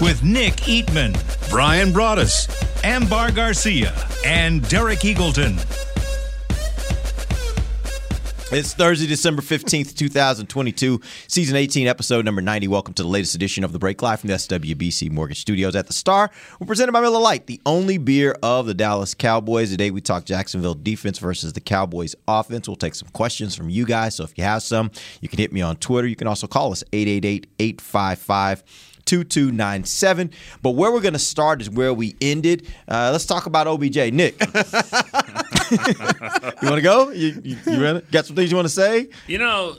With Nick Eatman, Brian Broaddus, Ambar Garcia, and Derek Eagleton. It's Thursday, December 15th, 2022, season 18, episode number 90. Welcome to the latest edition of The Break Live from the SWBC Mortgage Studios at the Star. We're presented by Miller Lite, the only beer of the Dallas Cowboys. Today we talk Jacksonville defense versus the Cowboys offense. We'll take some questions from you guys. So if you have some, you can hit me on Twitter. You can also call us 888 855 2297. But where we're going to start is where we ended. Uh, let's talk about OBJ. Nick. you want to go? You, you, you ready? Got some things you want to say? You know,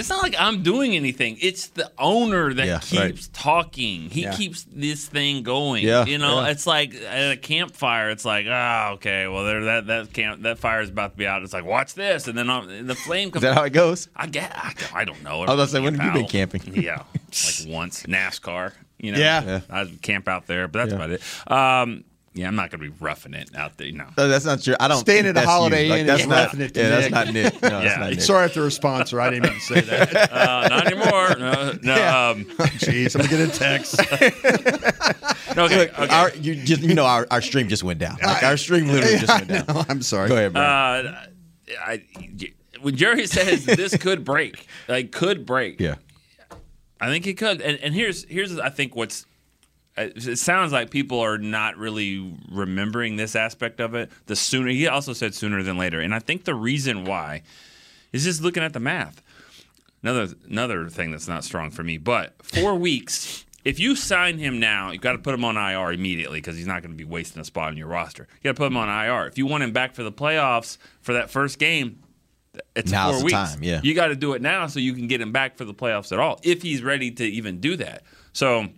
it's not like I'm doing anything. It's the owner that Yeah, keeps right. talking. He Yeah. keeps this thing going. Yeah, you know, it's like at a campfire. It's like, ah, okay, well, there that that camp that fire is about to be out. It's like, watch this, and then um, the flame Is comes. that how it goes? I get. I, I don't know. I was say, when have you been camping? Yeah, like once NASCAR. You know, Yeah. I camp out there, but that's about it. Um, yeah, I'm not gonna be roughing it out there. You know. No, that's not true. I don't Staying think at a that's you. Holiday Like, Inn that's and not. roughing it to yeah, that's not Nick. No, that's Yeah. not Nick. Sorry if they're a sponsor. I didn't mean to say that. Uh, not anymore. No, no. Yeah. Um, Jeez, I'm gonna get a text. no, okay, Look, okay. our, you, just, you know, our, our stream just went down. Like, our stream literally just went down. No, I'm sorry. Go ahead, bro. Uh, I, when Jerry says this could break, like could break, yeah. I think it could. And, and here's here's I think what's Uh, it sounds like people are not really remembering this aspect of it. The sooner he also said sooner than later, and I think the reason why is just looking at the math. Another another thing that's not strong for me, but four weeks. If you sign him now, you've got to put him on IR immediately because he's not going to be wasting a spot on your roster. You got to put him on IR. If you want him back for the playoffs for that first game, it's Now's four weeks. time, yeah. You got to do it now so you can get him back for the playoffs at all, if he's ready to even do that. So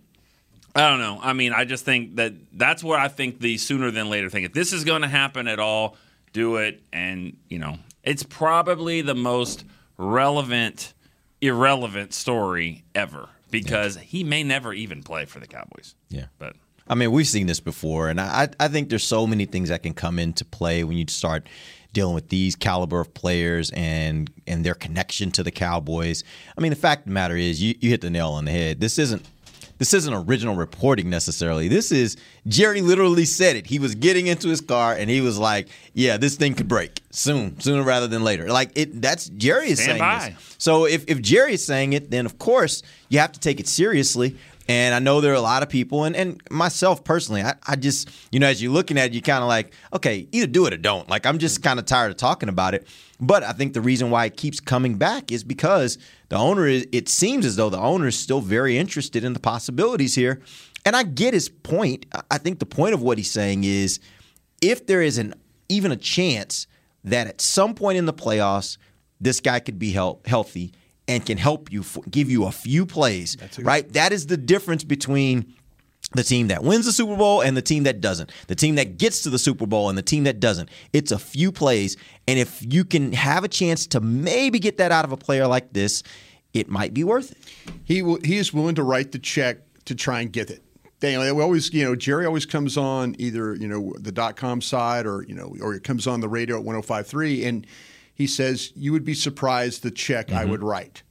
I don't know. I mean, I just think that that's what I think the sooner than later thing. If this is going to happen at all, do it. And, you know, it's probably the most relevant, irrelevant story ever because he may never even play for the Cowboys. Yeah. But I mean, we've seen this before, and I, I think there's so many things that can come into play when you start dealing with these caliber of players and and their connection to the Cowboys. I mean, the fact of the matter is, you, you hit the nail on the head. This isn't this isn't original reporting necessarily. This is Jerry literally said it. He was getting into his car and he was like, "Yeah, this thing could break soon, sooner rather than later." Like it. That's Jerry is Stand saying by. this. So if if Jerry is saying it, then of course you have to take it seriously. And I know there are a lot of people, and, and myself personally, I, I just, you know, as you're looking at it, you kind of like, okay, either do it or don't. Like, I'm just kind of tired of talking about it. But I think the reason why it keeps coming back is because the owner is, it seems as though the owner is still very interested in the possibilities here. And I get his point. I- think the point of what he's saying is if there is an even a chance that at some point in the playoffs, this guy could be healthy and can help you, f- give you a few plays, right? That is the difference between the team that wins the Super Bowl and the team that doesn't. The team that gets to the Super Bowl and the team that doesn't. It's a few plays. And if you can have a chance to maybe get that out of a player like this, it might be worth it. He will, he is willing to write the check to try and get it. They, we always, you know, Jerry always comes on either you know the dot com side or you know or it comes on the radio at 105.3 and he says you would be surprised the check I mm-hmm. would write.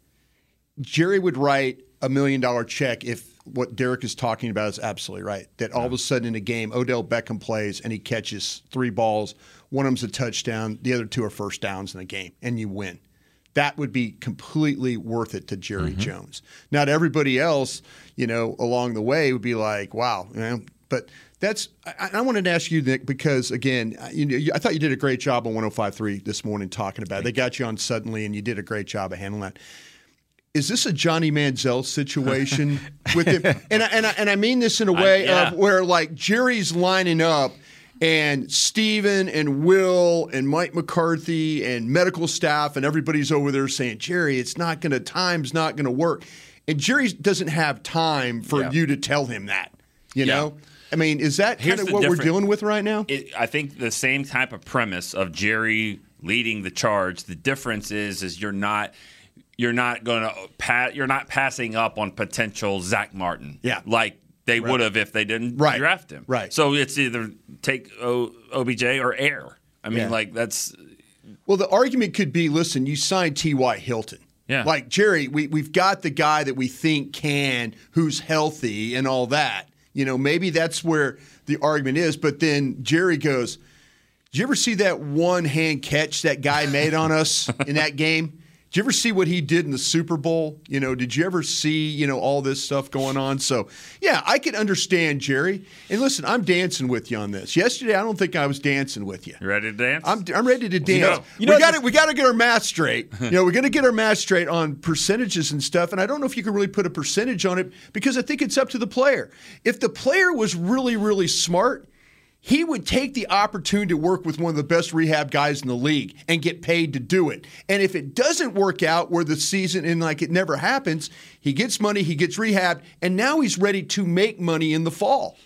Jerry would write a million dollar check if what Derek is talking about is absolutely right. That all of a sudden in a game, Odell Beckham plays and he catches three balls. One of them's a touchdown. The other two are first downs in the game, and you win. That would be completely worth it to Jerry mm-hmm. Jones. Now, to everybody else, you know, along the way would be like, wow, you know, but that's. I, I wanted to ask you, Nick, because again, I- you know, I thought you did a great job on 105.3 this morning talking about it. They got you on suddenly, and you did a great job of handling that is this a Johnny Manziel situation with him? And I, and I, and I mean this in a way yeah. of where like Jerry's lining up and Steven and Will and Mike McCarthy and medical staff and everybody's over there saying, Jerry, it's not going to, time's not going to work. And Jerry doesn't have time for Yeah. you to tell him that, you Yeah. know? I mean, is that Here's kind of what we're dealing with right now? it, I think the same type of premise of Jerry leading the charge. The difference is, is you're not. You're not going to pat. You're not passing up on potential Zach Martin. Yeah. like they would have if they didn't Right. draft him. Right. So it's either take o, OBJ or air. I mean, Yeah. like that's Well, the argument could be listen, you signed T.Y. Hilton. Yeah. Like, Jerry, we, we've got the guy that we think can, who's healthy and all that. You know, maybe that's where the argument is. But then Jerry goes, Did you ever see that one hand catch that guy made on us in that game? Did you ever see what he did in the Super Bowl? You know, did you ever see, you know, all this stuff going on? So, yeah, I can understand Jerry. And listen, I'm dancing with you on this. Yesterday, I don't think I was dancing with you. you ready to dance. I'm, I'm ready to dance. know- you know we got to we got to get our math straight. you know, we're going to get our math straight on percentages and stuff. And I don't know if you can really put a percentage on it because I think it's up to the player. If the player was really really smart, he would take the opportunity to work with one of the best rehab guys in the league and get paid to do it. And if it doesn't work out where the season and like it never happens, he gets money, he gets rehab, and now he's ready to make money in the fall.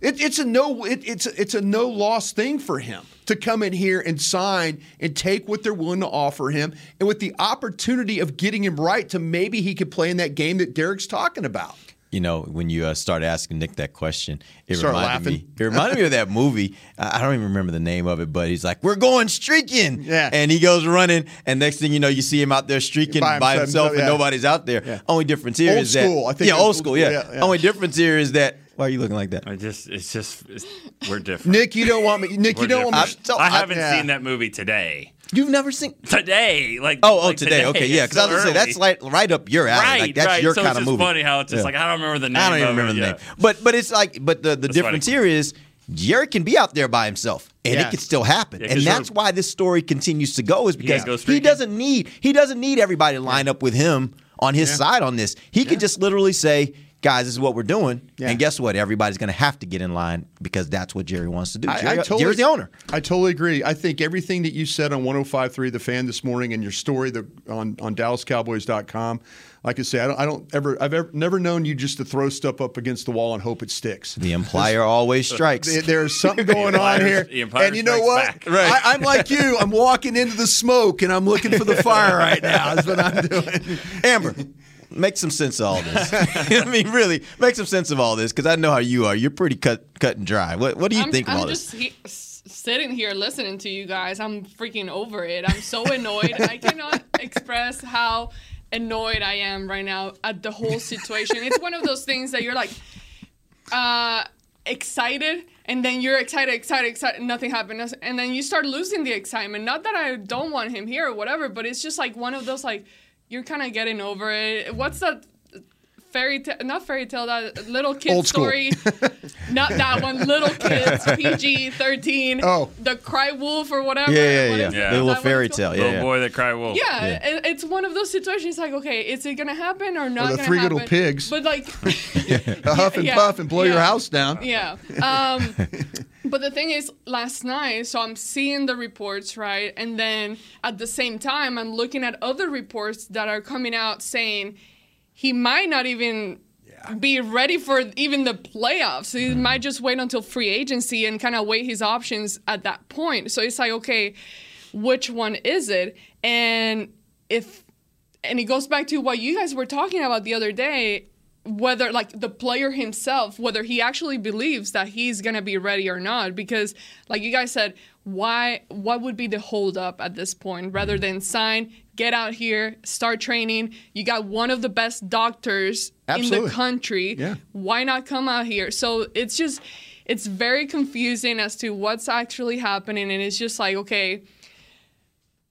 It, it's a no it, it's it's a no loss thing for him to come in here and sign and take what they're willing to offer him, and with the opportunity of getting him right to maybe he could play in that game that Derek's talking about. You know, when you uh, started asking Nick that question, it Start reminded laughing. me. It reminded me of that movie. I I don't even remember the name of it, but he's like, "We're going streaking," Yeah. and he goes running, and next thing you know, you see him out there streaking By by, himself, himself, and yeah. nobody's out there. Yeah. Only difference here is Old school, that I think yeah, old old school, school, yeah. yeah, yeah. Only difference here is that why are you looking like that? I just, it's just, it's, we're different. Nick, you don't want me. Nick, We're you don't want me. different. so- I I- haven't yeah. seen that movie today. You've never seen? Today, like Oh, oh, like today. Okay, yeah, because I was gonna say that's like right up your alley. right, like that's right. your so kind of movie. funny how it's just Yeah. like I don't remember the name. I don't even remember it, the yeah. name. But but it's like but the, the That's difference funny. here is Jerry can be out there by himself. And Yeah. it could still happen. Yeah, and that's why this story continues to go is because go he doesn't need he doesn't need everybody to line up with him on his side on this. He could just literally say, guys, this is what we're doing. Yeah. And guess what? Everybody's gonna have to get in line because that's what Jerry wants to do. I- I totally- Jerry's the owner. I totally agree. I think everything that you said on 105.3 The Fan this morning and your story the, on, on DallasCowboys.com, like I say, I don't, I don't ever, I've ever, never known you just to throw stuff up against the wall and hope it sticks. The implier always strikes. There's something going on here. the and you know what? Back. Right. I, I'm like you. I'm walking into the smoke and I'm looking for the fire right now. That's what I'm doing. Ambar, make some sense of all this. I mean, really, make some sense of all this because I know how you are. You're pretty cut cut and dry. What What do you I'm, think of I'm all just this? he- sitting here listening to you guys. I'm freaking over it. I'm so annoyed. I cannot express how annoyed I am right now at the whole situation. It's one of those things that you're like uh, excited, and then you're excited, excited, excited, nothing happens, and then you start losing the excitement. Not that I don't want him here or whatever, but it's just like one of those like you're kind of getting over it. What's that? Fairy tale, not fairy tale, that little kid Old story. not that one, little kids, PG 13. Oh. The Cry Wolf or whatever. Yeah, yeah, What yeah. Yeah. The little fairy tale. called? Yeah, Little yeah. boy that cry wolf. Yeah, Yeah. it- it's one of those situations like, okay, is it gonna happen or not? the gonna Three Little? Pigs. But like, Huff and Yeah, puff and blow your house down. yeah. Um, but the thing is, last night, so I'm seeing the reports, right? And then at the same time, I'm looking at other reports that are coming out saying he might not even be ready for even the playoffs. He mm-hmm. might just wait until free agency and kind of weigh his options at that point. So it's like, okay, which one is it? And if and it goes back to what you guys were talking about the other day whether like the player himself whether he actually believes that he's going to be ready or not because like you guys said why what would be the hold up at this point rather mm-hmm. than sign get out here start training you got one of the best doctors in the country Yeah. why not come out here so it's just it's very confusing as to what's actually happening and it's just like okay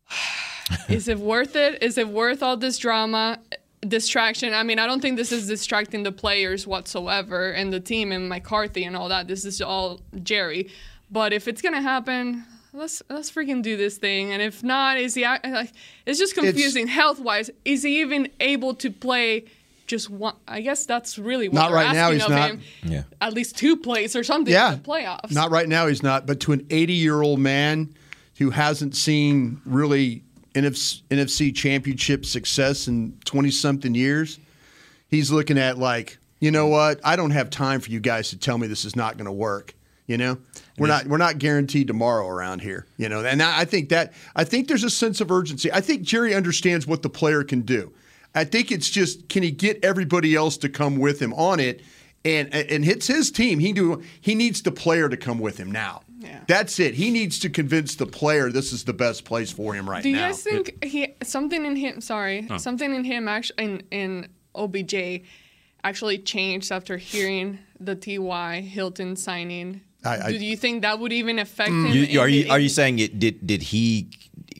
is it worth it? Is it worth all this drama, distraction? I mean, I don't think this is distracting the players whatsoever and the team and McCarthy and all that. This is all Jerry. But if it's gonna happen, let's let's freaking do this thing. And if not, is he like? It's just confusing health wise. Is he even able to play? Just one. I guess that's really what Not they're right now, asking he's of not. him. Yeah. At least two plays or something Yeah. in the playoffs. Not right now, he's not. But to an 80 year old man who hasn't seen really NFC, NFC championship success in 20 something years, he's looking at like, you know what? I don't have time for you guys to tell me this is not going to work. You know, we're not we're not guaranteed tomorrow around here. You know, and I I think that I think there's a sense of urgency. I think Jerry understands what the player can do. I think it's just can he get everybody else to come with him on it, and and hits his team. He do he needs the player to come with him now. Yeah. That's it. He needs to convince the player this is the best place for him right now. Do you now. guys think he something in him? Sorry, oh. something in him actually in in OBJ actually changed after hearing the T.Y. Hilton signing. I- I- Do you think that would even affect mm. him? You, you- are you are you saying it? Did did he?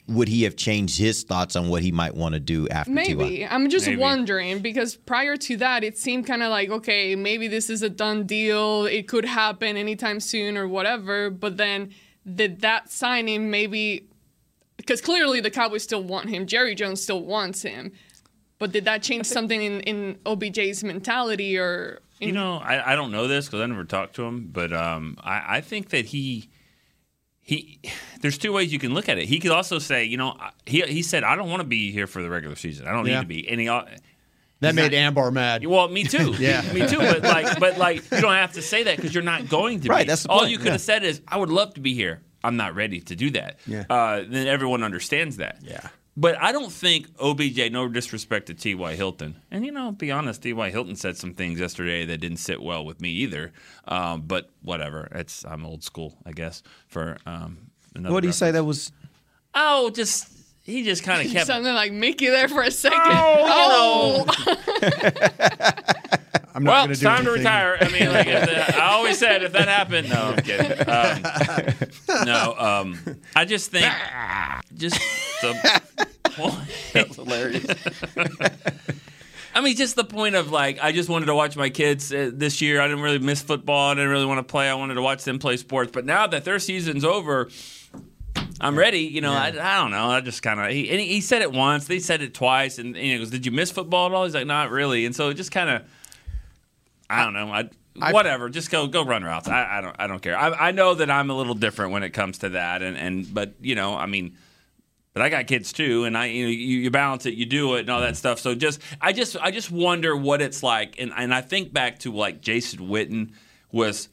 Would he have changed his thoughts on what he might want to do after Maybe. T.Y.? I'm just Maybe. wondering because prior to that, it seemed kind of like, okay, maybe this is a done deal. It could happen anytime soon or whatever. But then did that signing maybe, because clearly the Cowboys still want him. Jerry Jones still wants him. But did that change something in, in OBJ's mentality or. You know, I, I don't know this because I never talked to him, but um, I, I think that he he there's two ways you can look at it. He could also say, you know, he he said I don't want to be here for the regular season. I don't Yeah. need to be. And he that made not- Ambar mad. well, me too. Yeah. me too. But like, but like, you don't have to say that because you're not going to. Right, Be. that's all point, you could yeah. have said is, "I would love to be here. I'm not ready to do that." Yeah. Uh, then everyone understands that. Yeah. But I don't think OBJ, no disrespect to T.Y. Hilton, and you know, be honest, T.Y. Hilton said some things yesterday that didn't sit well with me either. Um, but whatever, it's I'm old school, I guess. For um, another What did he say that was? Oh, just he just kind of kept. Something like Mickey there for a second. Oh, I'm not Well, gonna it's do time to retire. I mean, like, if the, I always said if that happened, no, I'm kidding. Um, no, um, I just think just the point. That's hilarious. I mean, just the point of like, I just wanted to watch my kids uh, this year. I didn't really miss football. I didn't really want to play. I wanted to watch them play sports. But now that their season's over, I'm ready. You know, I, I don't know. I just kind of he, he, he said it once. They said it twice, and, and he goes, "Did you miss football at all?" He's like, "Not really." And so it just kind of, I don't know. I, whatever. Just go go run routes. I, I don't I don't care. I, I know that I'm a little different when it comes to that, and and but you know, I mean. But I got kids too, and I you know you, you balance it, you do it, and all that stuff. So just I just I just wonder what it's like, and and I think back to like Jason Witten was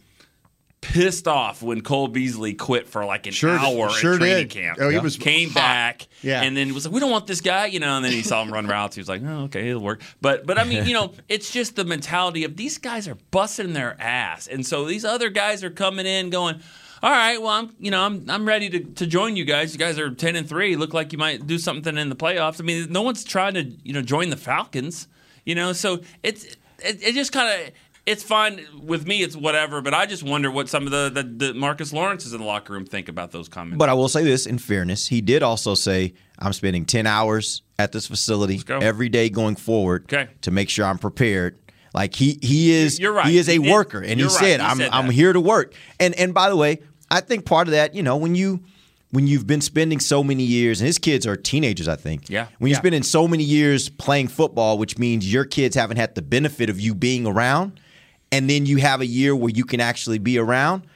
pissed off when Cole Beasley quit for like an Sure- hour sure at training did. camp. Oh, he was came hot. back, Yeah. and then was like, "We don't want this guy," you know. And then he saw him run routes. He was like, "Oh, okay, it'll work." But but I mean, you know, it's just the mentality of these guys are busting their ass, and so these other guys are coming in going. All right, well, I'm you know I'm I'm ready to, to join you guys. You guys are ten and three. Look like you might do something in the playoffs. I mean, no one's trying to you know join the Falcons. You know, so it's it, it just kind of it's fine with me. It's whatever. But I just wonder what some of the, the the Marcus Lawrences in the locker room think about those comments. But I will say this in fairness, he did also say, I'm spending 10 hours at this facility every day going forward Okay. to make sure I'm prepared. Like he he is You're right. he is a He worker and he right. said He I'm said I'm here to work. And and by the way, I think part of that, you know, when you when you've been spending so many years and his kids are teenagers, I think. Yeah. When you're Yeah. spending so many years playing football, which means your kids haven't had the benefit of you being around, and then you have a year where you can actually be around.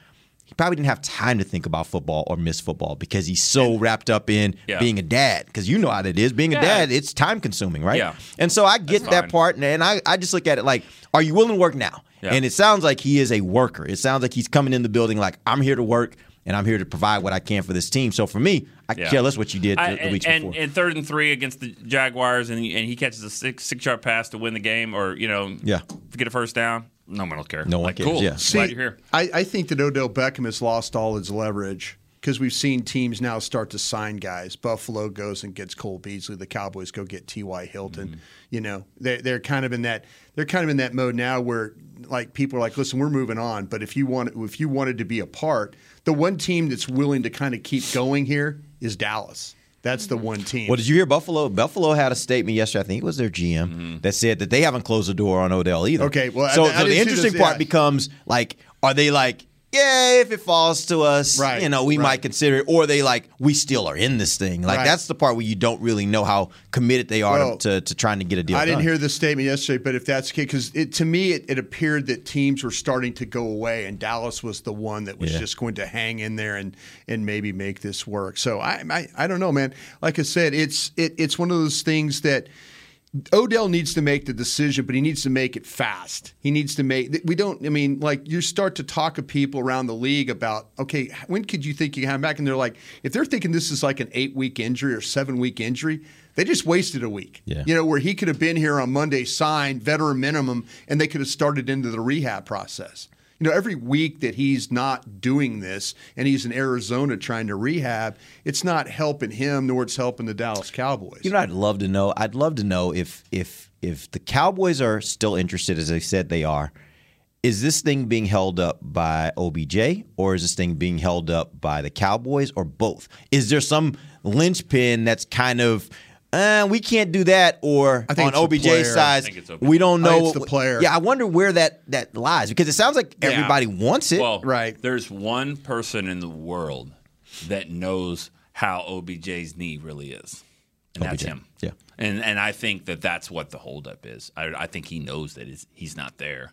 He probably didn't have time to think about football or miss football because he's so wrapped up in Yeah. being a dad. Because you know how it is. Being a dad, it's time consuming, right? Yeah. And so I get That's that fine. part, and, and I, I just look at it like, are you willing to work now? Yeah. And it sounds like he is a worker. It sounds like he's coming in the building like, I'm here to work and I'm here to provide what I can for this team. So for me, I Yeah. care less what you did the, I- the weeks and, before. and third and three against the Jaguars, and, and he catches a six six yard pass to win the game, or you know, Yeah. get a first down. No one will care. No one like, cares, Cool. yeah. Glad you're here. I, I think that Odell Beckham has lost all his leverage because we've seen teams now start to sign guys. Buffalo goes and gets Cole Beasley. The Cowboys go get T.Y. Hilton. Mm-hmm. You know, they're, they're kind of in that they're kind of in that mode now where like people are like, listen, we're moving on. But if you want if you wanted to be a part, the one team that's willing to kind of keep going here is Dallas. That's the one team. Well, did you hear Buffalo? Buffalo had a statement yesterday. I think it was their GM mm-hmm. that said that they haven't closed the door on Odell either. Okay, well, so, I- I so the interesting this, part yeah. becomes like, are they like, yeah, if it falls to us, Right, you know, we right. might consider it, or they like, we still are in this thing. Like Right. that's the part where you don't really know how committed they are Well, to, to, trying to get a deal. I didn't done. hear the statement yesterday, but if that's the case, because it, to me, it, it appeared that teams were starting to go away, and Dallas was the one that was Yeah. just going to hang in there and and maybe make this work. So I, I I don't know, man. Like I said, it's it, it's one of those things that Odell needs to make the decision, but he needs to make it fast. He needs to make. We don't. I mean, like you start to talk to people around the league about, okay, when could you think you can have him back? And they're like, if they're thinking this is like an eight week injury or seven week injury, they just wasted a week. Yeah. You know, where he could have been here on Monday, signed veteran minimum, and they could have started into the rehab process. You know, every week that he's not doing this and he's in Arizona trying to rehab, it's not helping him nor it's helping the Dallas Cowboys. You know, I'd love to know. I'd love to know if if if the Cowboys are still interested, as they said they are. Is this thing being held up by OBJ, or is this thing being held up by the Cowboys, or both? Is there some linchpin that's kind of uh, we can't do that, or I think on it's the player. OBJ's I side, think it's OBJ. we don't I know think it's the player. Yeah, I wonder where that that lies because it sounds like Yeah. everybody wants it. Well, Right. There's one person in the world that knows how OBJ's knee really is, and that's him. Yeah. And and I think that that's what the holdup is. I, I think he knows that he's, he's not there,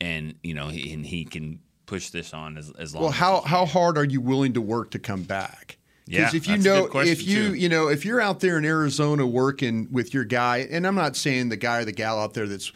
and you know, he, and he can push this on as, as long. Well, as how he how hard are you willing to work to come back? Yeah, if you know if you too. you know if you're out there in Arizona working with your guy, and I'm not saying the guy or the gal out there that's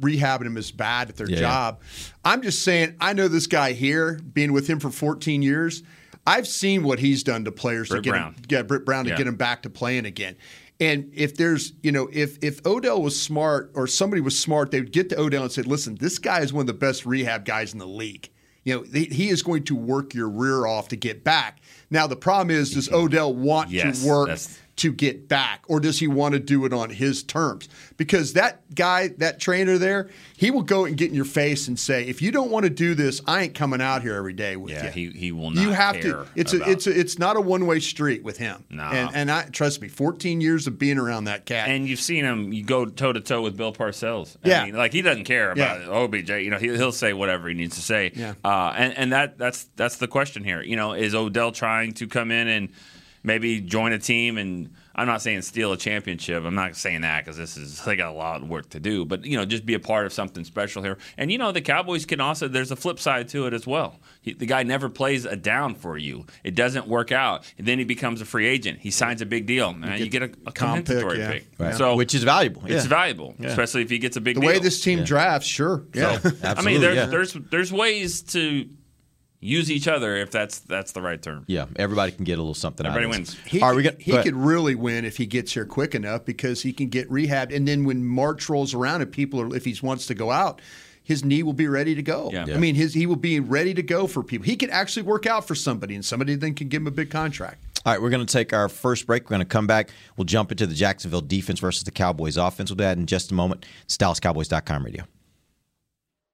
rehabbing him is bad at their Yeah, job. I'm just saying I know this guy here, being with him for 14 years. I've seen what he's done to players Britt to get Brown. him, yeah, Britt Brown to Yeah. get him back to playing again. And if there's, you know, if if Odell was smart or somebody was smart, they would get to Odell and say, "Listen, this guy is one of the best rehab guys in the league. You know, he is going to work your rear off to get back." Now the problem is, does Odell want Yes, to work to get back, or does he want to do it on his terms? Because that guy, that trainer there, he will go and get in your face and say, "If you don't want to do this, I ain't coming out here every day with you. Yeah, you." he, he will not. you have to. It's about- a, it's a, it's not a one way street with him. No. and and I trust me, 14 years of being around that cat. And you've seen him. You go toe to toe with Bill Parcells. I Yeah. mean, like he doesn't care about Yeah. OBJ. You know, he, he'll say whatever he needs to say. Yeah. Uh, and and that that's that's the question here. You know, is Odell trying to come in and maybe join a team and I'm not saying steal a championship. I'm not saying that because this is they got a lot of work to do. But you know, just be a part of something special here. And you know, the Cowboys can also. There's a flip side to it as well. He, the guy never plays a down for you. It doesn't work out, and then he becomes a free agent. He signs a big deal, man. You get, a, a comp pick, compensatory yeah. pick. Right. So which is valuable. it's yeah. valuable, especially if he gets a big deal. the deal. way this team drafts, sure, yeah. So, I mean, there's yeah. there's there's ways to use each other if that's that's the right term. Yeah, everybody can get a little something. out Everybody of wins. He, All right, we could, got- he go could really win if he gets here quick enough because he can get rehabbed, and then when March rolls around and people are, if he wants to go out, his knee will be ready to go. Yeah. I mean, his he will be ready to go for people. He could actually work out for somebody, and somebody then can give him a big contract. All right, we're going to take our first break. We're going to come back. We'll jump into the Jacksonville defense versus the Cowboys offense. We'll do that in just a moment. It's DallasCowboys.com radio.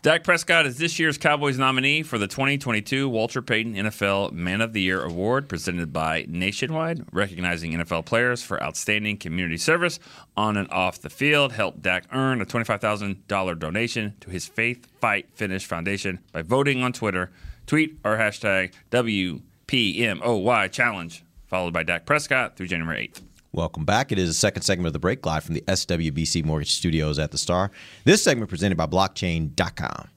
Dak Prescott is this year's Cowboys nominee for the 2022 Walter Payton NFL Man of the Year Award presented by Nationwide, recognizing NFL players for outstanding community service on and off the field. Help Dak earn a $25,000 donation to his Faith Fight Finish Foundation by voting on Twitter. Tweet our hashtag WPMOY challenge, followed by Dak Prescott through January 8th. Welcome back. It is the second segment of the break live from the SWBC Mortgage Studios at the Star. This segment presented by blockchain.com.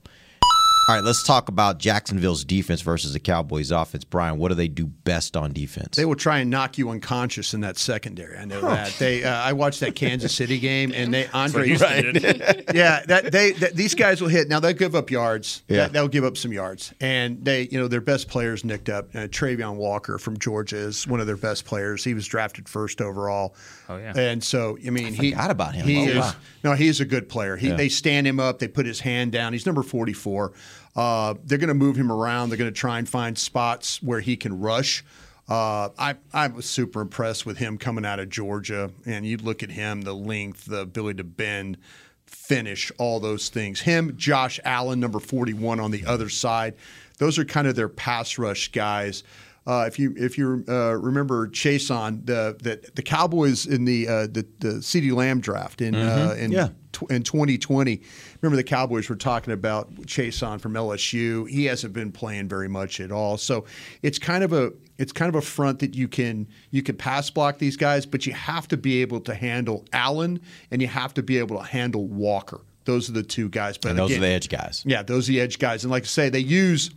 All right, let's talk about Jacksonville's defense versus the Cowboys offense. Brian, what do they do best on defense? They will try and knock you unconscious in that secondary. I know that. They, uh, I watched that Kansas City game, and they Andre, yeah, that they that, these guys will hit. Now they'll give up yards. Yeah. That- they'll give up some yards, and they, you know, their best players nicked up. Uh, Travon Walker from Georgia is one of their best players. He was drafted first overall. Oh, yeah. and so I mean, he forgot about him. He Oh, is, wow. no, he's a good player. He, Yeah. They stand him up. They put his hand down. He's number 44. Uh, they're going to move him around. They're going to try and find spots where he can rush. Uh, I, I was super impressed with him coming out of Georgia. And you look at him, the length, the ability to bend, finish, all those things. Him, Josh Allen, number 41 on the other side. Those are kind of their pass rush guys. Uh, if you if you uh, remember Chaisson the, the the Cowboys in the uh, the the CeeDee Lamb draft in uh, in Yeah. tw- in 2020. Remember the Cowboys were talking about Chaisson from LSU. He hasn't been playing very much at all. So it's kind of a it's kind of a front that you can you can pass block these guys, but you have to be able to handle Allen and you have to be able to handle Walker. Those are the two guys. But and those again, are the edge guys. yeah, those are the edge guys. And like I say, they use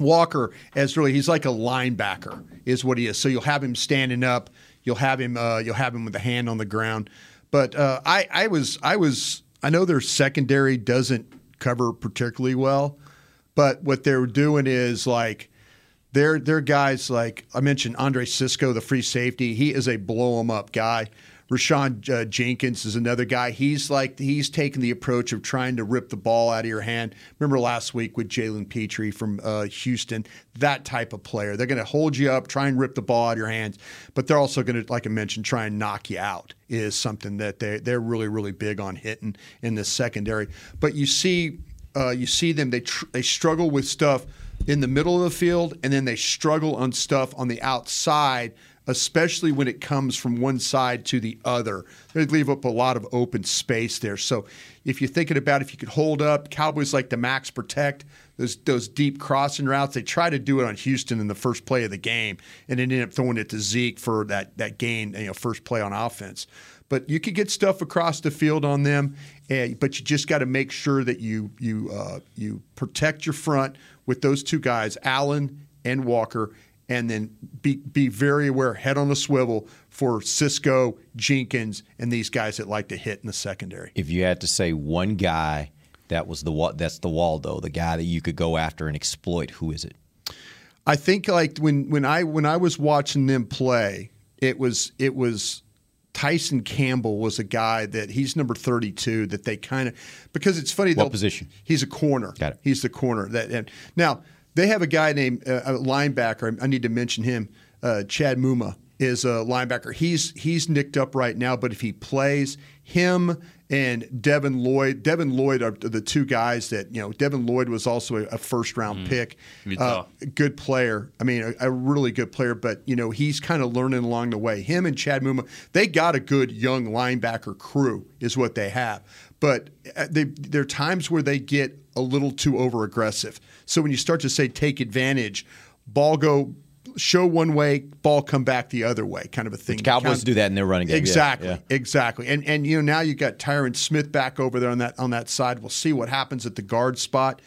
Walker as really he's like a linebacker is what he is. So you'll have him standing up, you'll have him uh, you'll have him with a hand on the ground. But uh, I I was I was I know their secondary doesn't cover particularly well, but what they're doing is like they're they're guys like I mentioned Andre Cisco, the free safety. He is a blow 'em up guy. Rayshawn uh, Jenkins is another guy. He's like he's taking the approach of trying to rip the ball out of your hand. Remember last week with Jalen Pitre from uh, Houston, that type of player. They're going to hold you up, try and rip the ball out of your hands, but they're also going to, like I mentioned, try and knock you out. Is something that they they're really really big on hitting in the secondary. But you see uh, you see them they tr- they struggle with stuff in the middle of the field and then they struggle on stuff on the outside especially when it comes from one side to the other. They leave up a lot of open space there. So if you're thinking about if you could hold up cowboys like to max protect those those deep crossing routes. They try to do it on houston in the first play of the game and then end up throwing it to zeke for that that gain you know first play on offense. But you could get stuff across the field on them. And, but you just got to make sure that you you uh, you protect your front with those two guys, Allen and Walker, and then be be very aware, head on a swivel for Cisco, Jenkins, and these guys that like to hit in the secondary. If you had to say one guy that was the that's the Waldo, the guy that you could go after and exploit, who is it? I think like when when I when I was watching them play, it was it was Tyson Campbell was a guy that he's number 32 that they kind of because it's funny What position? He's a corner. Got it. He's the corner that and now they have a guy named uh, a linebacker. I need to mention him. Uh, Chad Muma is a linebacker. He's he's nicked up right now, but if he plays, him and Devin Lloyd. Devin Lloyd are the two guys that you know. Devin Lloyd was also a, first round pick. Uh, good player. I mean, a, a really good player, but you know, he's kind of learning along the way. Him and Chad Muma, they got a good young linebacker crew, is what they have. But uh, they, there are times where they get a little too over aggressive. So when you start to say take advantage, ball go show one way, ball come back the other way, kind of a thing. The Cowboys Kind- do that in their running game. Yeah, Exactly, yeah. exactly. And and you know now you got Tyron Smith back over there on that on that side. We'll see what happens at the guard spot.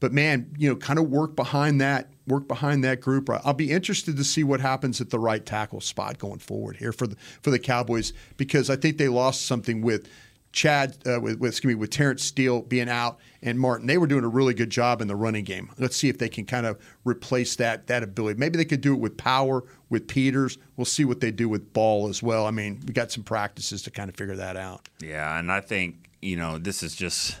But man, you know, kind of work behind that, work behind that group. I'll be interested to see what happens at the right tackle spot going forward here for the for the Cowboys because I think they lost something with Chad uh, with, with excuse me with Terence Steele being out and Martin. They were doing a really good job in the running game. Let's see if they can kind of replace that that ability. Maybe they could do it with power with Peters. We'll see what they do with Ball as well. I mean, we got some practices to kind of figure that out. Yeah, and I think you know this is just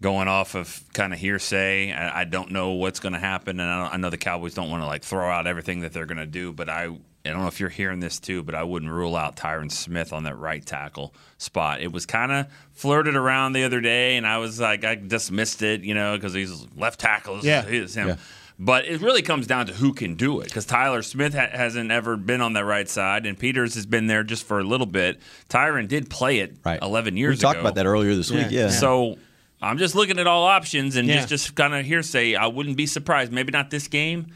going off of kind of hearsay. I, I don't know what's going to happen, and I, I know the Cowboys don't want to like throw out everything that they're going to do. But I, I don't know if you're hearing this too, but I wouldn't rule out Tyron Smith on that right tackle spot. It was kind of flirted around the other day, and I was like, I dismissed it, you know, because he's left tackle. This Yeah. it's him. Yeah. But it really comes down to who can do it because Tyler Smith ha- hasn't ever been on that right side, and Peters has been there just for a little bit. Tyron did play it Right. 11 We years talked ago. about that earlier this week. Yeah. So I'm just looking at all options and Yeah. just just kind of hearsay. I wouldn't be surprised. Maybe not this game,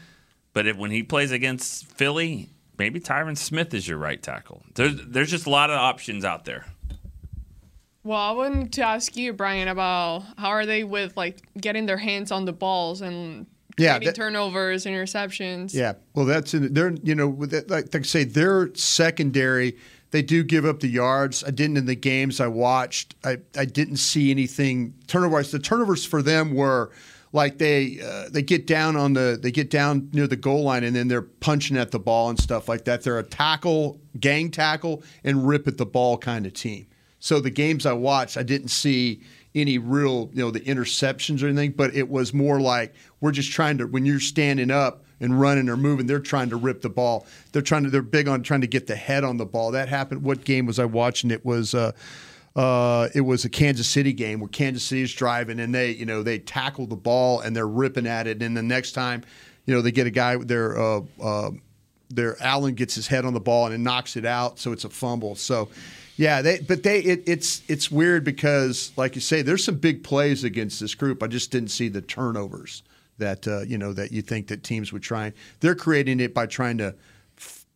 but if, when he plays against Philly, maybe Tyron Smith is your right tackle. There's there's just a lot of options out there. Well, I wanted to ask you, Brian, about how are they with like getting their hands on the balls and Yeah, creating that- turnovers, interceptions. Yeah, well, that's in, they're you know like, like I say their secondary. They do give up the yards. I didn't in the games I watched. I, I didn't see anything turnover. The turnovers for them were like they uh, they get down on the they get down near the goal line and then they're punching at the ball and stuff like that. They're a tackle, gang tackle, and rip at the ball kind of team. So the games I watched, I didn't see any real, you know, the interceptions or anything, but it was more like we're just trying to when you're standing up and running or moving, they're trying to rip the ball. They're trying to they're big on trying to get the head on the ball. That happened. What game was I watching? It was uh uh, it was a Kansas City game where Kansas City is driving and they, you know, they tackle the ball and they're ripping at it. And the next time, you know, they get a guy their uh, uh, their Allen gets his head on the ball and it knocks it out, so it's a fumble. So, yeah, they but they it, it's it's weird because, like you say, there's some big plays against this group. I just didn't see the turnovers that uh, you know that you think that teams would try. They're creating it by trying to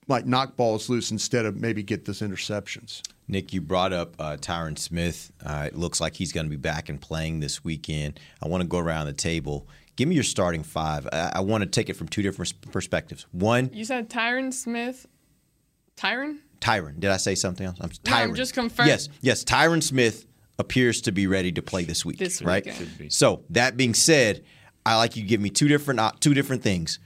like knock balls loose instead of maybe get those interceptions. Nick, you brought up uh, Tyron Smith. Uh, it looks like he's going to be back and playing this weekend. I want to go around the table. Give me your starting five. I, I want to take it from two different perspectives. One, You said Tyron Smith. Tyron? Tyron. Did I say something else? I'm No, I'm Tyron. just confirming. Yes, yes. Tyron Smith appears to be ready to play this week. This right? weekend. Should. So that being said, I like you to give me two different uh, two different things.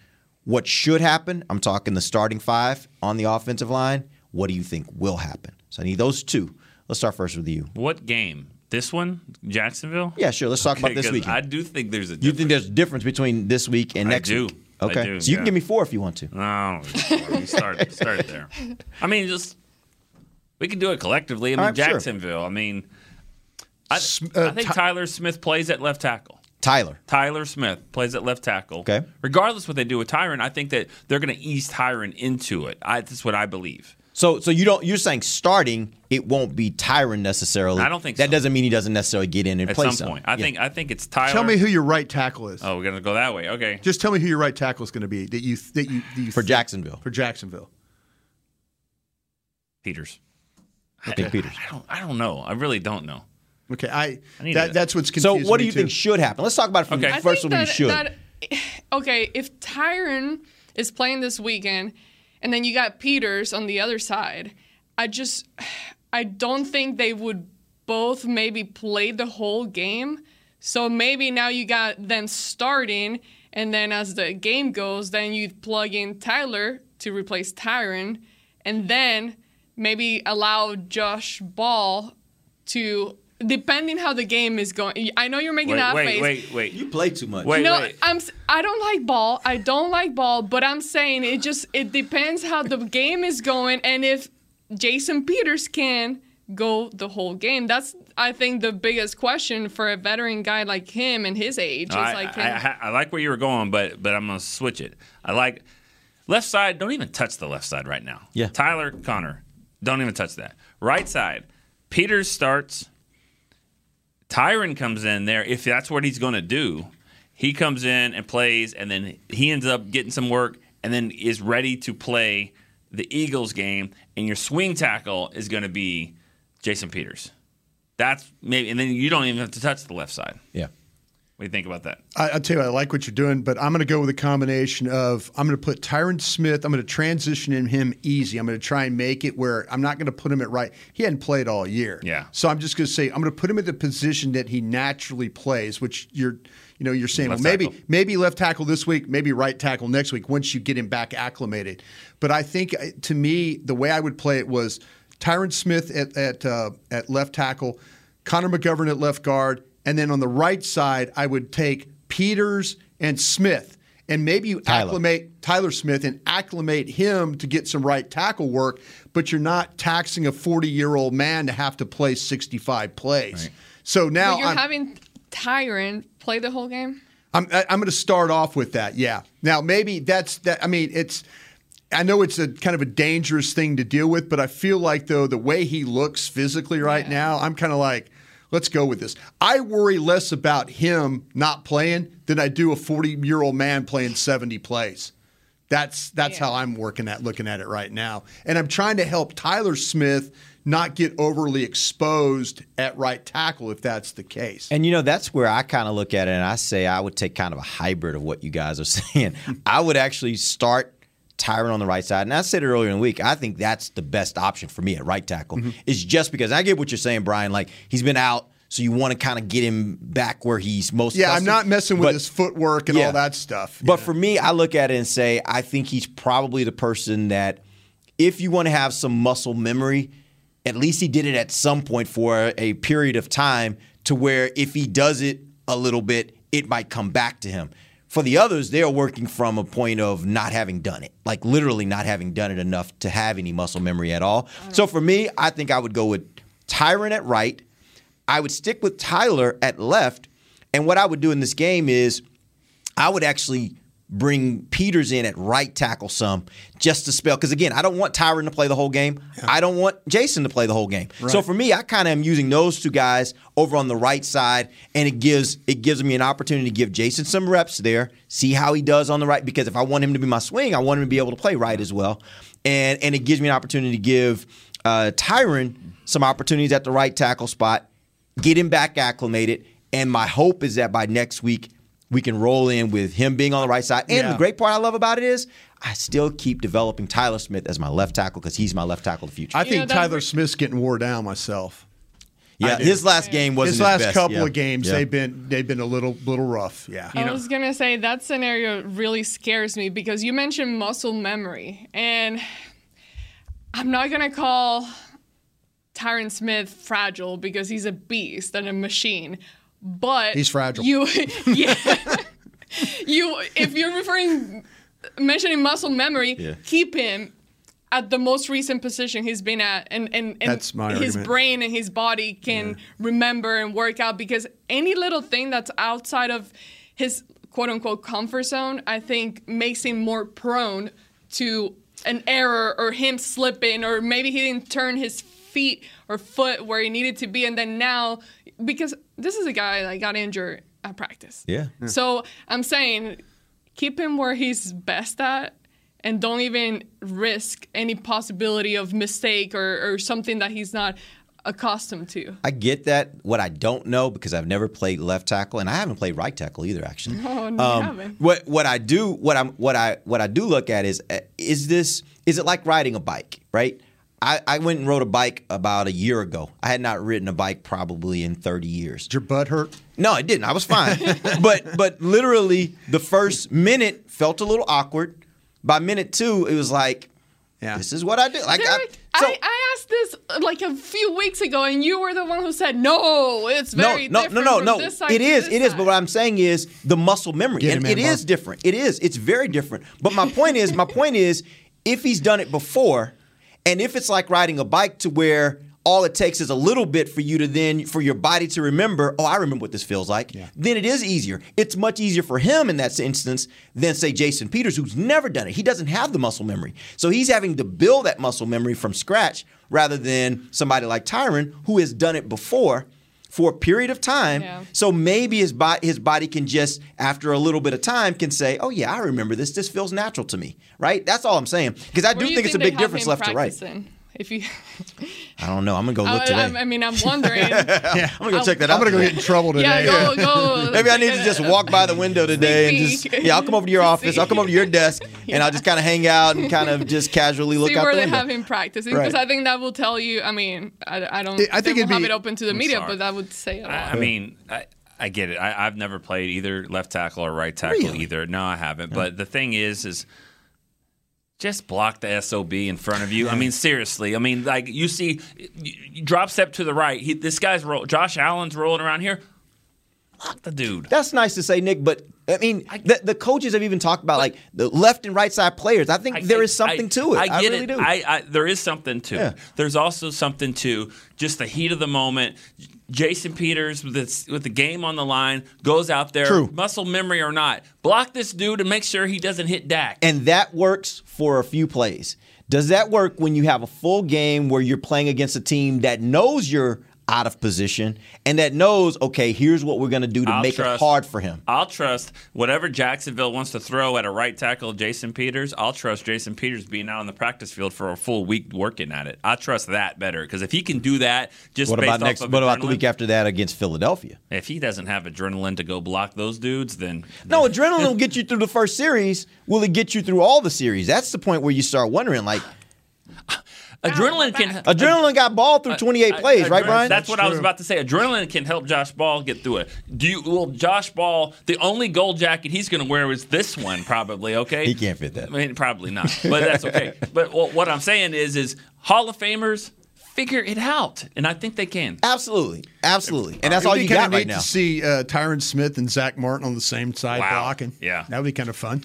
What should happen? I'm talking the starting five on the offensive line. What do you think will happen? So I need those two. Let's start first with you. What game? This one, Jacksonville. Yeah, sure. Let's talk about this week. I do think there's a. You think there's a difference between this week and I next do. week? I Okay. do, so you can give me four if you want to. No, start start there. I mean, just we can do it collectively. I mean, All right, sure. Jacksonville. I mean, I, uh, I think Ty- Tyler Smith plays at left tackle. Tyler. Tyler Smith plays at left tackle. Okay. Regardless what they do with Tyron, I think that they're going to ease Tyron into it. I, that's what I believe. So so you don't you're saying starting it won't be Tyron necessarily. I don't think that so. doesn't mean he doesn't necessarily get in and At play some point, I Yeah. think I think it's Tyler. Tell me who your right tackle is. Oh, we're going to go that way. Okay. Just tell me who your right tackle is going to be that you that you, that you for Jacksonville. for Jacksonville. Peters. I think Peters. I don't. I don't know. I really don't know. Okay, I, I need that, to- that's what's So what do me you too. think should happen? Let's talk about it from Okay. the I first think one. You that, should. that okay, if Tyron is playing this weekend and then you got Peters on the other side, I just I don't think they would both maybe play the whole game. So maybe now you got them starting and then as the game goes, then you plug in Tyler to replace Tyron and then maybe allow Josh Ball to depending how the game is going. I know you're making Wait, that wait, face. wait, wait. wait. you play too much. Wait, no, wait. I'm. s- I don't like ball. I don't like ball. But I'm saying it just. It depends how the game is going, and if Jason Peters can go the whole game. That's I think the biggest question for a veteran guy like him and his age. Is I, like, I, I, I like where you were going, but but I'm gonna switch it. I like left side. Don't even touch the left side right now. Yeah. Tyler Connor, don't even touch that. Right side, Peters starts. Tyron comes in there if that's what he's going to do. He comes in and plays, and then he ends up getting some work, and then is ready to play the Eagles game. And your swing tackle is going to be Jason Peters. That's maybe, and then you don't even have to touch the left side. Yeah. What do you think about that? I, I'll tell you, I like what you're doing, but I'm going to go with a combination of I'm going to put Tyron Smith. I'm going to transition in him easy. I'm going to try and make it where I'm not going to put him at right. He hadn't played all year, Yeah. So I'm just going to say I'm going to put him at the position that he naturally plays, which you're, you know, you're saying Left well maybe tackle. maybe left tackle this week, maybe right tackle next week once you get him back acclimated. But I think uh, to me the way I would play it was Tyron Smith at at uh, at left tackle, Connor McGovern at left guard, and then on the right side, I would take Peters and Smith. And maybe you Tyler. acclimate Tyler Smith and acclimate him to get some right tackle work, but you're not taxing a 40 year old man to have to play 65 plays. So now but you're I'm, having Tyron play the whole game. I'm I- I'm going to start off with that. Yeah. Now maybe that's that. I mean, it's. I know it's a kind of a dangerous thing to deal with, but I feel like though the way he looks physically right now, I'm kind of like, let's go with this. I worry less about him not playing than I do a 40 year old man playing 70 plays. That's that's how I'm working at looking at it right now, and I'm trying to help Tyler Smith not get overly exposed at right tackle if that's the case. And you know, that's where I kind of look at it and I say I would take kind of a hybrid of what you guys are saying. I would actually start Tyron on the right side. And I said it earlier in the week, I think that's the best option for me at right tackle. Mm-hmm. Is just because I get what you're saying, Brian. Like he's been out, so you want to kind of get him back where he's most Yeah, I'm not messing with But- his footwork and Yeah. all that stuff. But for me, I look at it and say, I think he's probably the person that, if you want to have some muscle memory, at least he did it at some point for a period of time to where if he does it a little bit, it might come back to him. For the others, they are working from a point of not having done it, like literally not having done it enough to have any muscle memory at all. So for me, I think I would go with Tyron at right. I would stick with Tyler at left. And what I would do in this game is I would actually bring Peters in at right tackle some just to spell. Because again, I don't want Tyron to play the whole game. I don't want Jason to play the whole game. So for me, I kind of am using those two guys over on the right side, and it gives it gives me an opportunity to give Jason some reps there, see how he does on the right. Because if I want him to be my swing, I want him to be able to play right as well, and and it gives me an opportunity to give uh, Tyron some opportunities at the right tackle spot, get him back acclimated, and my hope is that by next week we can roll in with him being on the right side. And Yeah. the great part I love about it is I still keep developing Tyler Smith as my left tackle because he's my left tackle of the future. I think Tyler Smith's getting wore down myself. yeah, his last game wasn't his last best. couple Yeah. of games. Yeah. They've been they've been a little little rough. Yeah. I was gonna say that scenario really scares me because you mentioned muscle memory, and I'm not gonna call Tyron Smith fragile because he's a beast and a machine, but He's fragile. You, yeah, you. If you're referring mentioning muscle memory, Yeah. keep him at the most recent position he's been at, and and, and his argument. brain and his body can remember and work out because any little thing that's outside of his quote unquote comfort zone, I think makes him more prone to an error or him slipping or maybe he didn't turn his feet or foot where he needed to be and then now because this is a guy that got injured at practice. Yeah. So I'm saying keep him where he's best at and don't even risk any possibility of mistake or, or something that he's not accustomed to. I get that. What I don't know because I've never played left tackle and I haven't played right tackle either. Actually, Oh, no, you haven't. what what I do what I'm what I what I do look at is uh, is this is it like riding a bike, right? I, I went and rode a bike about a year ago. I had not ridden a bike probably in 30 years. Did your butt hurt? No, it didn't. I was fine. but but literally the first minute felt a little awkward. By minute two, it was like, yeah. this is what I do. Like I, Derek, I, I asked this like a few weeks ago, and you were the one who said, "No, it's very no, no, different no, no, from no. this side It to is, this it is. side." But what I'm saying is the muscle memory, Get and him, it man, is different. It is. It's very different. But my point is, my point is, if he's done it before, and if it's like riding a bike to where all it takes is a little bit for you to then for your body to remember, oh, I remember what this feels like. Then it is easier. It's much easier for him in that instance than say Jason Peters, who's never done it. He doesn't have the muscle memory, so he's having to build that muscle memory from scratch rather than somebody like Tyron who has done it before for a period of time. Yeah. So maybe his body his body can just after a little bit of time can say, "Oh yeah, I remember this. This feels natural to me." Right? That's all I'm saying because I Where do you think it's a big difference left to right. Practicing? If you, I don't know. I'm gonna go look I, today. I, I mean, I'm wondering. yeah, I'm gonna go check that I'm gonna go get in trouble today. Yeah, go, go. Maybe I need to just walk by the window today and just yeah, I'll come over to your office. I'll come over to your desk and I'll just kind of hang out and kind of just casually look See out where the they window. have him practicing Right. because I think that will tell you. I mean, I, I don't. I think they it'd won't have it open to the I'm media, sorry. but that would say a lot. I, I mean, I, I get it. I, I've never played either left tackle or right tackle Really? either. No, I haven't. But the thing is, is just block the sob in front of you. I mean, seriously. I mean, like you see, you, drop step to the right. He, this guy's roll. Josh Allen's rolling around here. block the dude. That's nice to say, Nick, but I mean, the, the coaches have even talked about like the left and right side players. I think there is something I- to it. I get really it. do. I, I, there is something to Yeah. it. There's also something to just the heat of the moment. Jason Peters with this, with the game on the line goes out there, True. muscle memory or not, block this dude and make sure he doesn't hit Dak. and that works for a few plays. Does that work when you have a full game where you're playing against a team that knows you're out of position and that knows, okay, here's what we're going to do to I'll make it hard for him? I'll trust whatever Jacksonville wants to throw at a right tackle, Jason Peters. I'll trust Jason Peters being out on the practice field for a full week working at it. I trust that better because if he can do that, just What based about off next? of What about the week after that against Philadelphia? If he doesn't have adrenaline to go block those dudes, then No, adrenaline will get you through the first series. Will it get you through all the series? That's the point where you start wondering. Like, adrenaline can adrenaline got ball through uh, 28 uh, plays, right, Brian? That's what I was about to say. Adrenaline can help Josh Ball get through it. Do you? Well, Josh Ball, the only gold jacket he's going to wear is this one, probably. Okay, He can't fit that. I mean, probably not, but that's okay. but wh- what I'm saying is, is Hall of Famers figure it out, and I think they can. Absolutely, absolutely, and that's all you got right now. To see uh, Tyron Smith and Zack Martin on the same side Wow. blocking, Yeah. that would be kind of fun.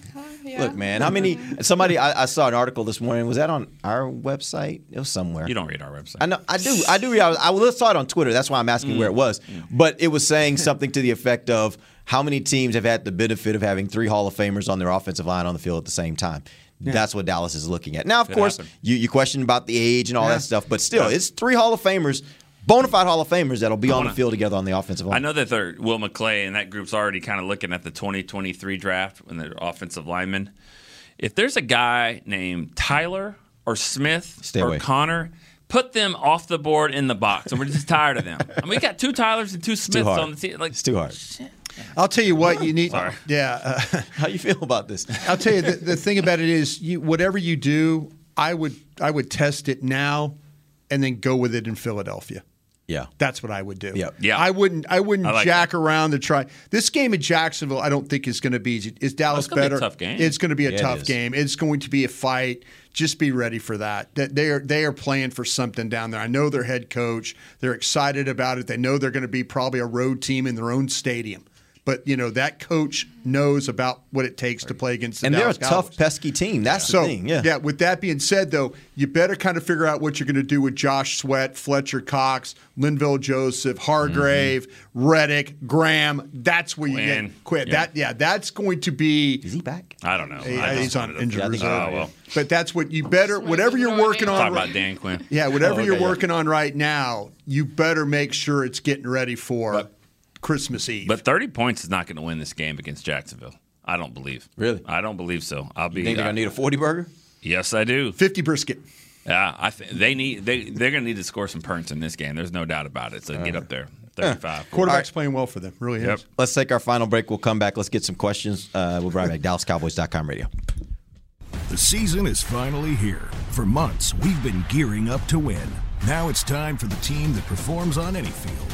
Look, man, how many? Somebody, I, I saw an article this morning. Was that on our website? It was somewhere. You don't read our website. I know, I do, I do. read- I, was- I saw it on Twitter. That's why I'm asking where it was. But it was saying something to the effect of how many teams have had the benefit of having three Hall of Famers on their offensive line on the field at the same time. That's what Dallas is looking at. Now, of Could course, happen. you, you question about the age and all Yeah. that stuff, but still, it's three Hall of Famers, bona fide Hall of Famers that'll be on the field together on the offensive line. I know that they're Will McClay and that group's already kind of looking at the 2023 draft and their offensive linemen. If there's a guy named Tyler or Smith Stay or away. Connor, put them off the board in the box. And we're just tired of them. I mean, we got two Tylers and two Smiths on the team. Like, it's too hard. I'll tell you what you need. Sorry. Yeah, uh, How you feel about this? I'll tell you the, the thing about it is, you, whatever you do, I would I would test it now, and then go with it in Philadelphia. Yeah. That's what I would do. Yep. Yeah. I wouldn't. I wouldn't I like jack around to try. This game in Jacksonville, I don't think is going to be easy. Is Dallas gonna be a better? tough game. It's going to be a Yeah, tough is. game. It's going to be a fight. Just be ready for that. That they are they are playing for something down there. I know their head coach. They're excited about it. They know they're going to be probably a road team in their own stadium. But you know that coach knows about what it takes to play against the And they're a Dallas tough, pesky team. That's So the thing. Yeah. With that being said, though, you better kind of figure out what you're going to do with Josh Sweat, Fletcher Cox, Linval Joseph, Hargrave, mm-hmm. Reddick, Graham. That's where you Quinn. get quit. Yeah. That yeah, that's going to be. Is he back? I don't know. He- I he's on wanted to- injured Yeah, reserve. Oh, well. But that's what you better. Whatever you're working on. Talk about Dan Quinn. Yeah, whatever Oh, you're okay, yeah. working on right now, you better make sure it's getting ready for Christmas Eve. But 30 points is not going to win this game against Jacksonville. I don't believe. Really? I don't believe so. I'll be. You think they're gonna need a 40 burger? Yes, I do. 50 brisket. Yeah, I think they need they they're going to need to score some points in this game. There's no doubt about it. So get up there, 35. Quarterback's playing well for them. Really Yep. is. Let's take our final break. We'll come back. Let's get some questions. Uh, we'll be right back. DallasCowboys.com radio. The season is finally here. For months, we've been gearing up to win. Now it's time for the team that performs on any field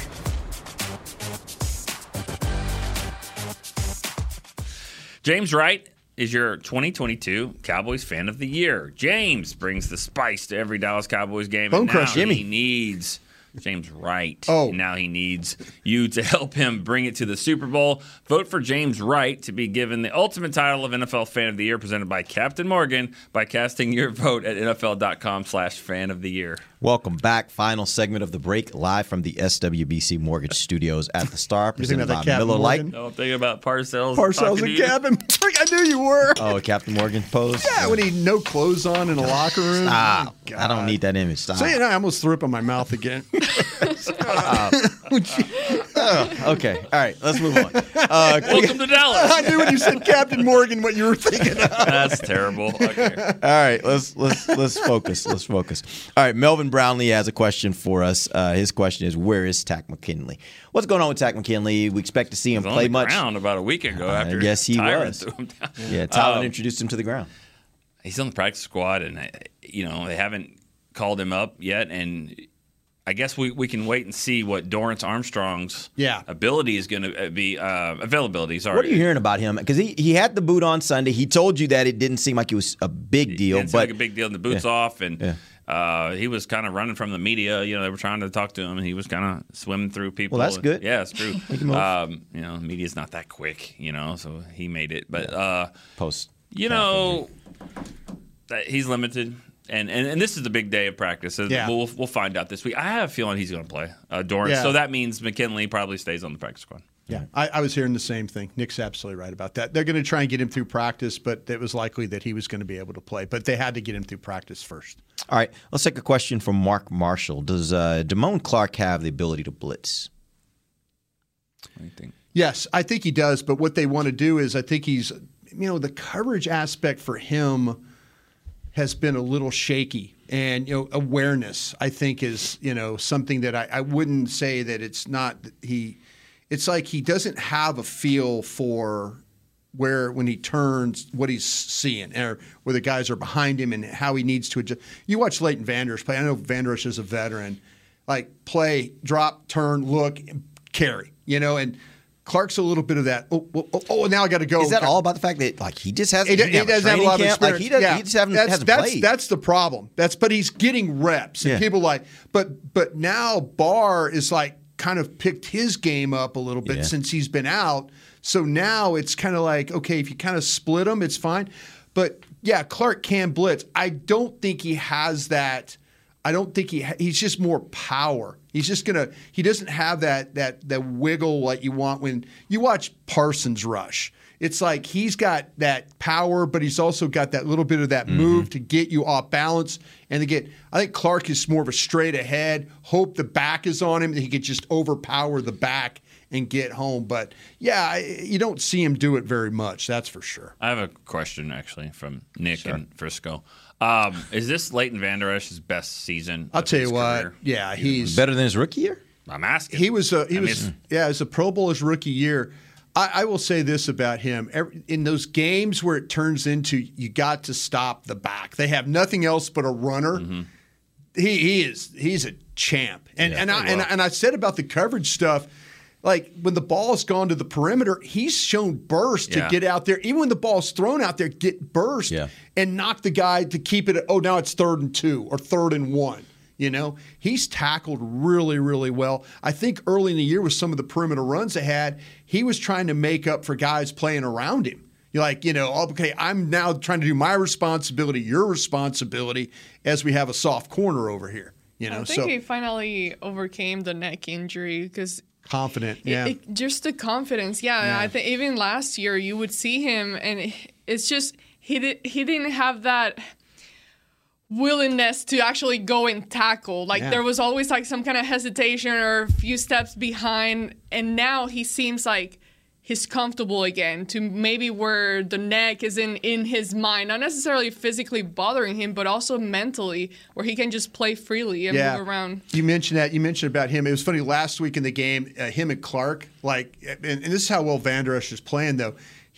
James Wright is your 2022 Cowboys Fan of the Year. James brings the spice to every Dallas Cowboys game. Bone Crush Jimmy. He needs James Wright. Oh. Now he needs you to help him bring it to the Super Bowl. Vote for James Wright to be given the ultimate title of NFL Fan of the Year presented by Captain Morgan by casting your vote at NFL.com slash fan of the year. Welcome back. Final segment of the break, live from the SWBC Mortgage Studios at the Star, presented by Captain Miller Lite. Morgan? No, I'm thinking about Parcells. Parcells talking and to. Gavin. I knew you were. Oh, Captain Morgan pose. Yeah, when he no clothes on in a locker room. Stop. Oh, I don't need that image. Stop. It, I almost threw up in my mouth again. Oh, okay. All right. Let's move on. Uh, Welcome to Dallas. I knew when you said Captain Morgan what you were thinking of. That's terrible. Okay. All right, let's let's let's focus. Let's focus. All right, Melvin Brownlee has a question for us. Uh, his question is, "Where is Takk McKinley? What's going on with Takk McKinley? We expect to see him play much. ground about a week ago Uh, after yes, he was. threw him down. Yeah, Tyler Um, introduced him to the ground. he's on the practice squad, and uh, you know they haven't called him up yet. And I guess we, we can wait and see what Dorance Armstrong's Yeah. ability is going to be uh, availability. Sorry, What are you hearing about him? Because he, he had the boot on Sunday. He told you that it didn't seem like it was a big deal, Didn't seem but like a big deal. And the boots Yeah. off, and Yeah. uh, he was kind of running from the media. You know, they were trying to talk to him, and he was kind of swimming through people. Well, that's good. Yeah, it's true. Make him move. um, you know, media's not that quick. You know, so he made it. But uh, post. you know, that he's limited. And, and and this is the big day of practice. So Yeah. we'll we'll find out this week. I have a feeling he's going to play uh, Dorance. Yeah. So that means McKinley probably stays on the practice squad. Yeah, I, I was hearing the same thing. Nick's absolutely right about that. They're going to try and get him through practice, but it was likely that he was going to be able to play. But they had to get him through practice first. all right. Let's take a question from Mark Marshall. Does uh, Damone Clark have the ability to blitz? What do you think? Yes, I think he does. But what they want to do is, I think he's, you know, the coverage aspect for him has been a little shaky. And, you know, awareness, I think, is, you know, something that I, I wouldn't say that it's not, he, it's like he doesn't have a feel for where, when he turns, what he's seeing, or where the guys are behind him and how he needs to adjust. You watch Leighton Vanders play. I know Vanders is a veteran. Like, play, drop, turn, look, carry, you know, and Clark's a little bit of that. Oh, oh, oh, oh now I got to go. Is that all about the fact that like he just hasn't? He, he he doesn't have a lot of experience. Like he, doesn't, yeah. he just haven't, that's, hasn't that's, played. That's the problem. That's but he's getting reps, and Yeah. people like. But but now Barr is like kind of picked his game up a little bit Yeah. since he's been out. So now it's kind of like okay, if you kind of split them, it's fine. But yeah, Clark can blitz. I don't think he has that. I don't think he ha- he's just more power. He's just gonna he doesn't have that that that wiggle like you want when you watch Parsons rush. It's like he's got that power, but he's also got that little bit of that mm-hmm. move to get you off balance and to get. I think Clark is more of a straight ahead. Hope the back is on him that he could just overpower the back and get home. But yeah, I- you don't see him do it very much. That's for sure. I have a question actually from Nick in Frisco. Um, is this Leighton Vander Esch's best season? I'll of tell you his what. career? Yeah, he's better than his rookie year. I'm asking. He was a, he I was it's- yeah, as a Pro Bowl his rookie year. I, I will say this about him: Every, in those games where it turns into you got to stop the back, they have nothing else but a runner. Mm-hmm. He he is he's a champ, and Yeah, and I, pretty and, and I said about the coverage stuff. Like when the ball's gone to the perimeter, he's shown burst Yeah. to get out there. Even when the ball's thrown out there, get burst Yeah. and knock the guy to keep it. Oh, now it's third and two or third and one. You know, he's tackled really, really well. I think early in the year with some of the perimeter runs they had, he was trying to make up for guys playing around him. You're like, you know, okay, I'm now trying to do my responsibility, your responsibility, as we have a soft corner over here. You know, so I think so he finally overcame the neck injury because confident. it- Yeah, it- just the confidence. Yeah, Yeah. I think even last year you would see him, and it's just he did he didn't have that willingness to actually go and tackle. Like Yeah. there was always like some kind of hesitation or a few steps behind, and now he seems like he's comfortable again to maybe where the neck is in in his mind not necessarily physically bothering him but also mentally where he can just play freely and move around You mentioned that. You mentioned about him. It was funny last week in the game. Uh, him and Clark, like, and, and this is how well Vander Esch is playing, though.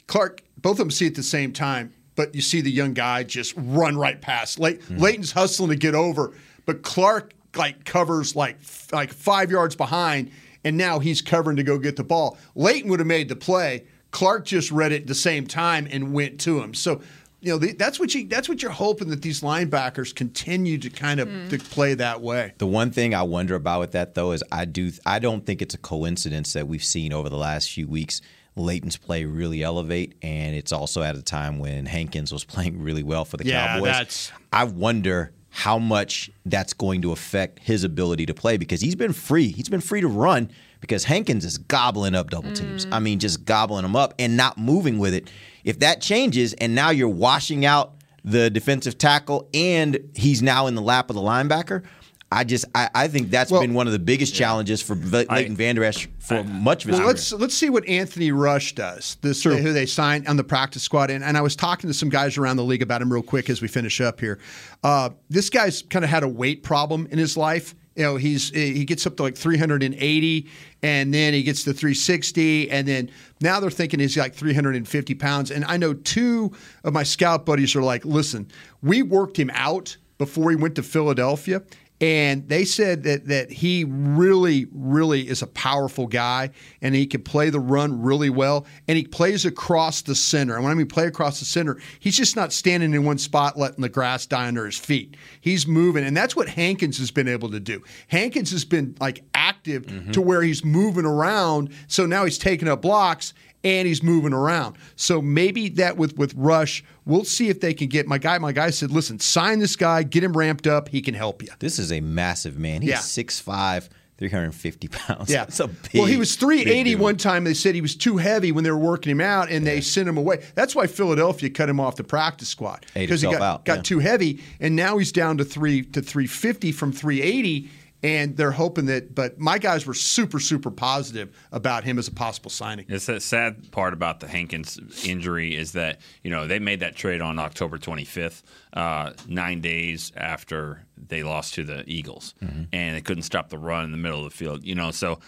Clark, both of them see at the same time, but you see the young guy just run right past. Lay, Leighton's hustling to get over, but Clark like covers like f- like five yards behind, and now he's covering to go get the ball. Leighton would have made the play. Clark just read it at the same time and went to him. So. You know the, that's what you that's what you're hoping that these linebackers continue to kind of mm-hmm. to play that way. The one thing I wonder about with that though is I do I don't think it's a coincidence that we've seen over the last few weeks Leighton's play really elevate, and it's also at a time when Hankins was playing really well for the Yeah, Cowboys. that's- I wonder how much that's going to affect his ability to play because he's been free. He's been free to run because Hankins is gobbling up double teams. Mm. I mean, just gobbling them up and not moving with it. If that changes and now you're washing out the defensive tackle and he's now in the lap of the linebacker, I just I, I think that's been one of the biggest challenges for V- Leighton Vander Esch for much of his Well, career. let's let's see what Anthony Rush does. This who they signed on the practice squad, and, and I was talking to some guys around the league about him real quick as we finish up here. Uh, this guy's kind of had a weight problem in his life. You know, he's he gets up to like 380, and then he gets to 360, and then now they're thinking he's like 350 pounds. And I know two of my scout buddies are like, "Listen, we worked him out before he went to Philadelphia." And they said that that he really, really is a powerful guy, and he can play the run really well, and he plays across the center. And when I mean play across the center, he's just not standing in one spot letting the grass die under his feet. He's moving, and that's what Hankins has been able to do. Hankins has been like active mm-hmm. to where he's moving around, so now he's taking up blocks and he's moving around. So maybe that with with Rush, we'll see if they can get my guy. My guy said, "Listen, sign this guy, get him ramped up. He can help you." This is a massive man. He's Yeah. 6'5", 350 pounds. Yeah. That's a big, well, he was big 380 one time. They said he was too heavy when they were working him out, and they sent him away. That's why Philadelphia cut him off the practice squad because he got, out, got yeah. too heavy, and now he's down to three to 350 from 380. And they're hoping that, but my guys were super, super positive about him as a possible signing. It's the sad part about the Hankins injury is that you know they made that trade on October 25th, uh, nine days after they lost to the Eagles, mm-hmm. and they couldn't stop the run in the middle of the field. You know, so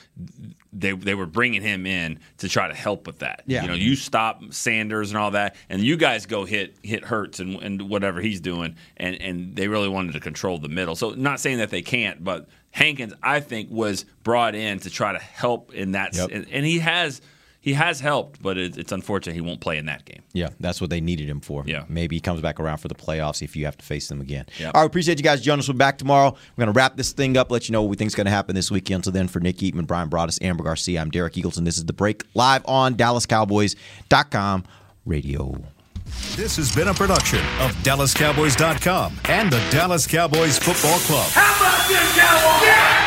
they they were bringing him in to try to help with that. Yeah. You know, you stop Sanders and all that, and you guys go hit hit Hurts and, and whatever he's doing, and and they really wanted to control the middle. So not saying that they can't, but Hankins, I think, was brought in to try to help in that, Yep. and, and he has he has helped, but it, it's unfortunate he won't play in that game. Yeah, that's what they needed him for. Yeah. Maybe he comes back around for the playoffs if you have to face them again. Yeah. All right, appreciate you guys joining us. We're back tomorrow. We're going to wrap this thing up, let you know what we think is going to happen this weekend. Until then, for Nick Eatman, Brian Broaddus, Ambar Garcia, I'm Derek Eagleton. This is The Break live on DallasCowboys.com radio. This has been a production of DallasCowboys.com and the Dallas Cowboys Football Club. How about this, Cowboys?